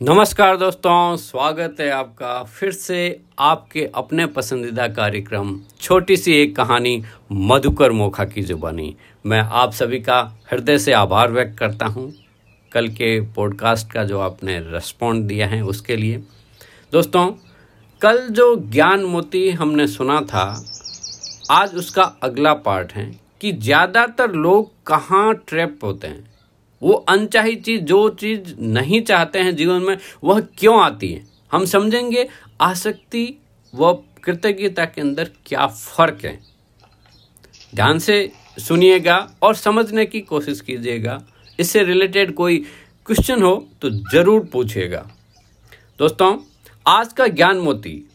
नमस्कार दोस्तों, स्वागत है आपका फिर से आपके अपने पसंदीदा कार्यक्रम, छोटी सी एक कहानी, मधुकर मोखा की जुबानी। मैं आप सभी का हृदय से आभार व्यक्त करता हूँ। कल के पॉडकास्ट का जो आपने रिस्पॉन्ड दिया है, उसके लिए। दोस्तों, कल जो ज्ञान मोती हमने सुना था, आज उसका अगला पार्ट है कि ज़्यादातर लोग कहाँ ट्रैप होते हैं। वो अनचाही चीज़, जो चीज़ नहीं चाहते हैं जीवन में, वह क्यों आती है? हम समझेंगे, आसक्ति व कृतज्ञता के अंदर क्या फ़र्क है? ध्यान से सुनिएगा और समझने की कोशिश कीजिएगा। इससे रिलेटेड कोई क्वेश्चन हो तो ज़रूर पूछिएगा। दोस्तों, आज का ज्ञान मोती।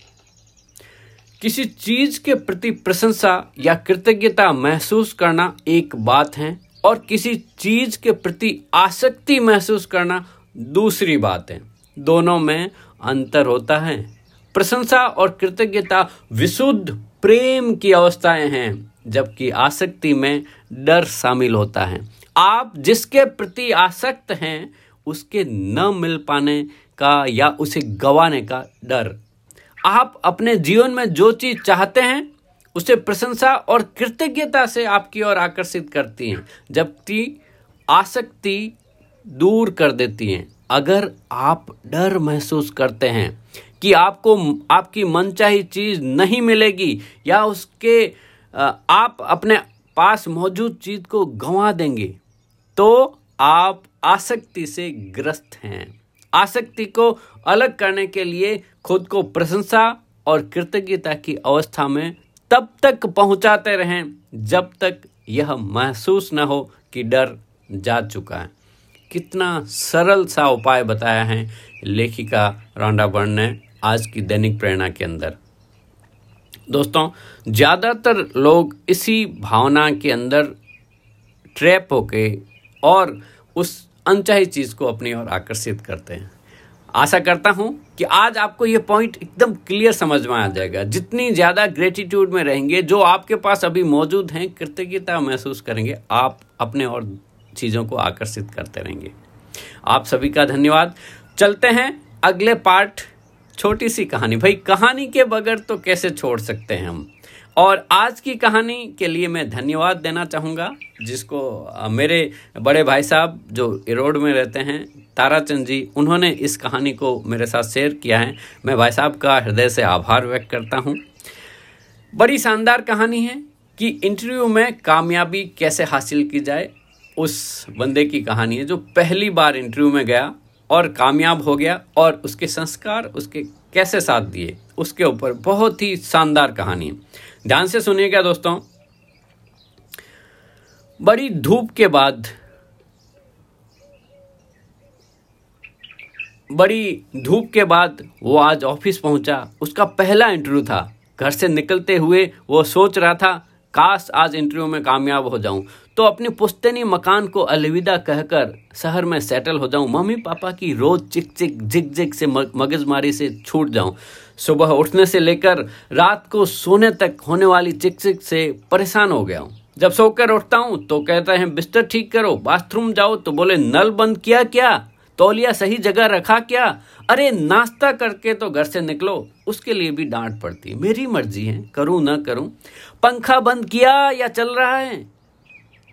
किसी चीज़ के प्रति प्रशंसा या कृतज्ञता महसूस करना एक बात है और किसी चीज़ के प्रति आसक्ति महसूस करना दूसरी बात है। दोनों में अंतर होता है। प्रशंसा और कृतज्ञता विशुद्ध प्रेम की अवस्थाएँ हैं, जबकि आसक्ति में डर शामिल होता है। आप जिसके प्रति आसक्त हैं, उसके न मिल पाने का या उसे गवाने का डर। आप अपने जीवन में जो चीज़ चाहते हैं उसे प्रशंसा और कृतज्ञता से आपकी ओर आकर्षित करती हैं, जबकि आसक्ति दूर कर देती हैं। अगर आप डर महसूस करते हैं कि आपको, आपकी मनचाही चीज़ नहीं मिलेगी या उसके आप अपने पास मौजूद चीज़ को गंवा देंगे तो आप आसक्ति से ग्रस्त हैं। आसक्ति को अलग करने के लिए खुद को प्रशंसा और कृतज्ञता की अवस्था में तब तक पहुंचाते रहें, जब तक यह महसूस न हो कि डर जा चुका है। कितना सरल सा उपाय बताया है लेखिका रोंडा बर्न ने आज की दैनिक प्रेरणा के अंदर। दोस्तों, ज़्यादातर लोग इसी भावना के अंदर ट्रैप होके और उस अनचाही चीज़ को अपनी ओर आकर्षित करते हैं। आशा करता हूँ कि आज आपको ये पॉइंट एकदम क्लियर समझ में आ जाएगा। जितनी ज़्यादा ग्रेटिट्यूड में रहेंगे, जो आपके पास अभी मौजूद हैं, कृतज्ञता महसूस करेंगे। आप अपने और चीज़ों को आकर्षित करते रहेंगे। आप सभी का धन्यवाद। चलते हैं अगले पार्ट छोटी सी कहानी। भाई, कहानी के बगैर तो कैसे छोड़ सकते हैं हम? और आज की कहानी के लिए मैं धन्यवाद देना चाहूँगा, जिसको मेरे बड़े भाई साहब जो इरोड में रहते हैं, ताराचंद जी, उन्होंने इस कहानी को मेरे साथ शेयर किया है। मैं भाई साहब का हृदय से आभार व्यक्त करता हूँ। बड़ी शानदार कहानी है कि इंटरव्यू में कामयाबी कैसे हासिल की जाए, उस बंदे की कहानी है, जो पहली बार इंटरव्यू में गया और कामयाब हो गया और उसके संस्कार उसके कैसे साथ दिए, उसके ऊपर बहुत ही शानदार कहानी है। ध्यान से सुनिएगा दोस्तों। बड़ी धूप के बाद, बड़ी धूप के बाद वो आज ऑफ़िस पहुँचा। उसका पहला इंटरव्यू था। घर से निकलते हुए वो सोच रहा था, काश आज इंटरव्यू में कामयाब हो जाऊँ। तो अपने पुश्तनी मकान को अलविदा कहकर शहर में सेटल हो जाऊँ। मम्मी पापा की रोज चिक चिक झिक झिक से मगजमारी से छूट जाऊँ। सुबह उठने से लेकर रात को सोने तक होने वाली चिक चिक से परेशान हो गया हूँ। जब सोकर उठता हूँ तो कहते हैं, बिस्तर ठीक करो, बाथरूम जाओ। तो बोले, नल बंद किया क्या? तौलिया सही जगह रखा क्या? अरे, नाश्ता करके तो घर से निकलो, उसके लिए भी डांट पड़ती है। मेरी मर्ज़ी है, करूँ ना करूँ। पंखा बंद किया या चल रहा है?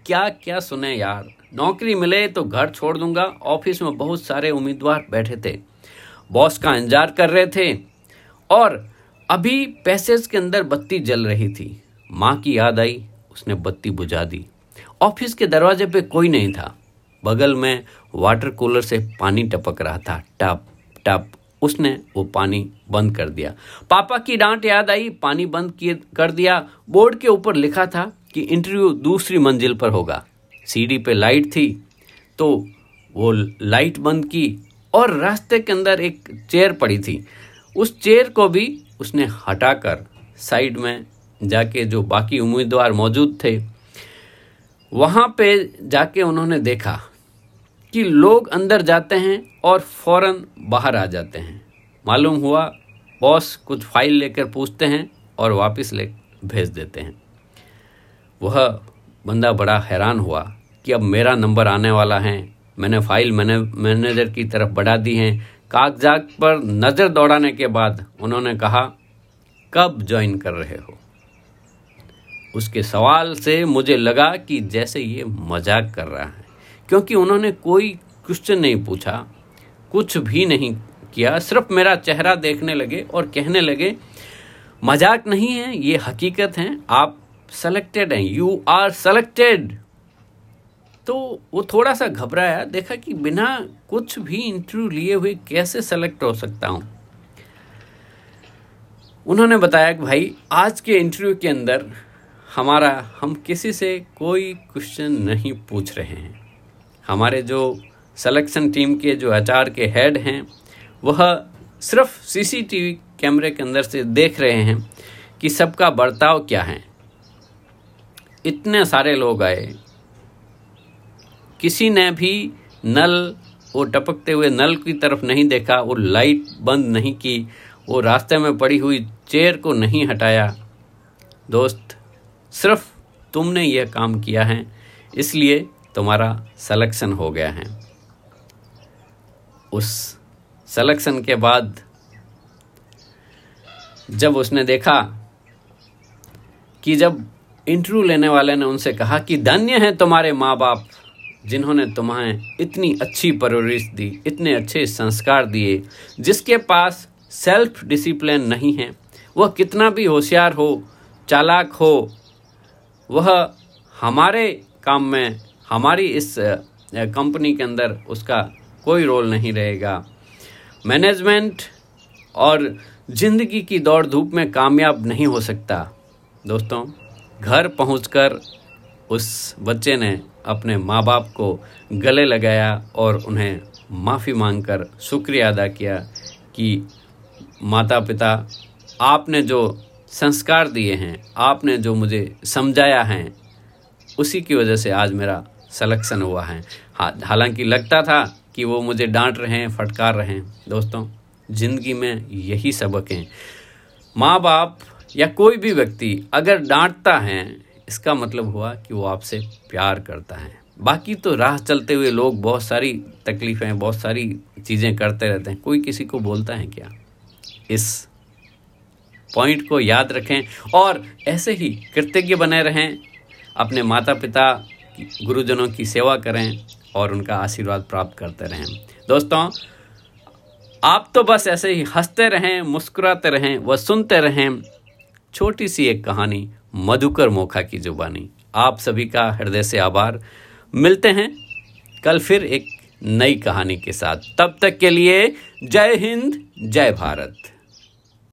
क्या क्या सुने यार। नौकरी मिले तो घर छोड़ दूँगा। ऑफ़िस में बहुत सारे उम्मीदवार बैठे थे। बॉस का इंतज़ार कर रहे थे। और अभी पैसेज के अंदर बत्ती जल रही थी। माँ की याद आई, उसने बत्ती बुझा दी। ऑफ़िस के दरवाजे पे कोई नहीं था। बगल में वाटर कूलर से पानी टपक रहा था। टप टप, उसने वो पानी बंद कर दिया। पापा की डांट याद आई, पानी बंद किए, कर दिया। बोर्ड के ऊपर लिखा था कि इंटरव्यू दूसरी मंजिल पर होगा। सीढ़ी पे लाइट थी तो वो लाइट बंद की और रास्ते के अंदर एक चेयर पड़ी थी। उस चेयर को भी उसने हटाकर साइड में जाके जो बाकी उम्मीदवार मौजूद थे, वहाँ पे जाके उन्होंने देखा कि लोग अंदर जाते हैं और फ़ौरन बाहर आ जाते हैं। मालूम हुआ बॉस कुछ फ़ाइल लेकर पूछते हैं और वापस ले भेज देते हैं। वह बंदा बड़ा हैरान हुआ कि अब मेरा नंबर आने वाला है। मैंने फ़ाइल मैंने मैनेजर की तरफ़ बढ़ा दी है। कागजात पर नज़र दौड़ाने के बाद उन्होंने कहा, कब ज्वाइन कर रहे हो? उसके सवाल से मुझे लगा कि जैसे ये मज़ाक कर रहा है, क्योंकि उन्होंने कोई क्वेश्चन नहीं पूछा, कुछ भी नहीं किया, सिर्फ़ मेरा चेहरा देखने लगे और कहने लगे, मज़ाक नहीं है, ये हकीकत है, आप सेलेक्टेड हैं यू आर सेलेक्टेड तो वो थोड़ा सा घबराया, देखा कि बिना कुछ भी इंटरव्यू लिए हुए कैसे सेलेक्ट हो सकता हूँ? उन्होंने बताया कि भाई, आज के इंटरव्यू के अंदर हमारा, हम किसी से कोई क्वेश्चन नहीं पूछ रहे हैं। हमारे जो सिलेक्शन टीम के, जो एच के हेड हैं, वह सिर्फ़ सीसीटीवी कैमरे के अंदर से देख रहे हैं कि सबका बर्ताव क्या है। इतने सारे लोग आए। किसी ने भी नल, वो टपकते हुए नल की तरफ़ नहीं देखा, वो लाइट बंद नहीं की, वो रास्ते में पड़ी हुई चेयर को नहीं हटाया। दोस्त, सिर्फ़ तुमने यह काम किया है, इसलिए तुम्हारा सिलेक्शन हो गया है। उस सिलेक्शन के बाद, जब उसने देखा कि जब इंटरव्यू लेने वाले ने उनसे कहा कि धन्य है तुम्हारे माँ बाप जिन्होंने तुम्हें इतनी अच्छी परवरिश दी, इतने अच्छे संस्कार दिए, जिसके पास सेल्फ डिसिप्लिन नहीं है। वह कितना भी होशियार हो, चालाक हो, वह हमारे काम में, हमारी इस कंपनी के अंदर उसका कोई रोल नहीं रहेगा। मैनेजमेंट और ज़िंदगी की दौड़ धूप में कामयाब नहीं हो सकता। दोस्तों घर पहुंचकर उस बच्चे ने अपने माँ बाप को गले लगाया और उन्हें माफ़ी मांगकर शुक्रिया अदा किया कि माता पिता आपने जो संस्कार दिए हैं, आपने जो मुझे समझाया है, उसी की वजह से आज मेरा सलेक्शन हुआ है। हालाँकि लगता था कि वो मुझे डांट रहे हैं, फटकार रहे हैं। दोस्तों, ज़िंदगी में यही सबक हैं। माँ बाप या कोई भी व्यक्ति अगर डांटता है, इसका मतलब हुआ कि वो आपसे प्यार करता है। बाकी तो राह चलते हुए लोग बहुत सारी तकलीफ़ें, बहुत सारी चीज़ें करते रहते हैं। कोई किसी को बोलता है क्या? इस पॉइंट को याद रखें और ऐसे ही कृतज्ञ बने रहें, अपने माता पिता गुरुजनों की सेवा करें और उनका आशीर्वाद प्राप्त करते रहें। दोस्तों, आप तो बस ऐसे ही हँसते रहें, मुस्कुराते रहें व सुनते रहें। छोटी सी एक कहानी मधुकर मोखा की जुबानी। आप सभी का हृदय से आभार। मिलते हैं कल फिर एक नई कहानी के साथ। तब तक के लिए जय हिंद, जय भारत।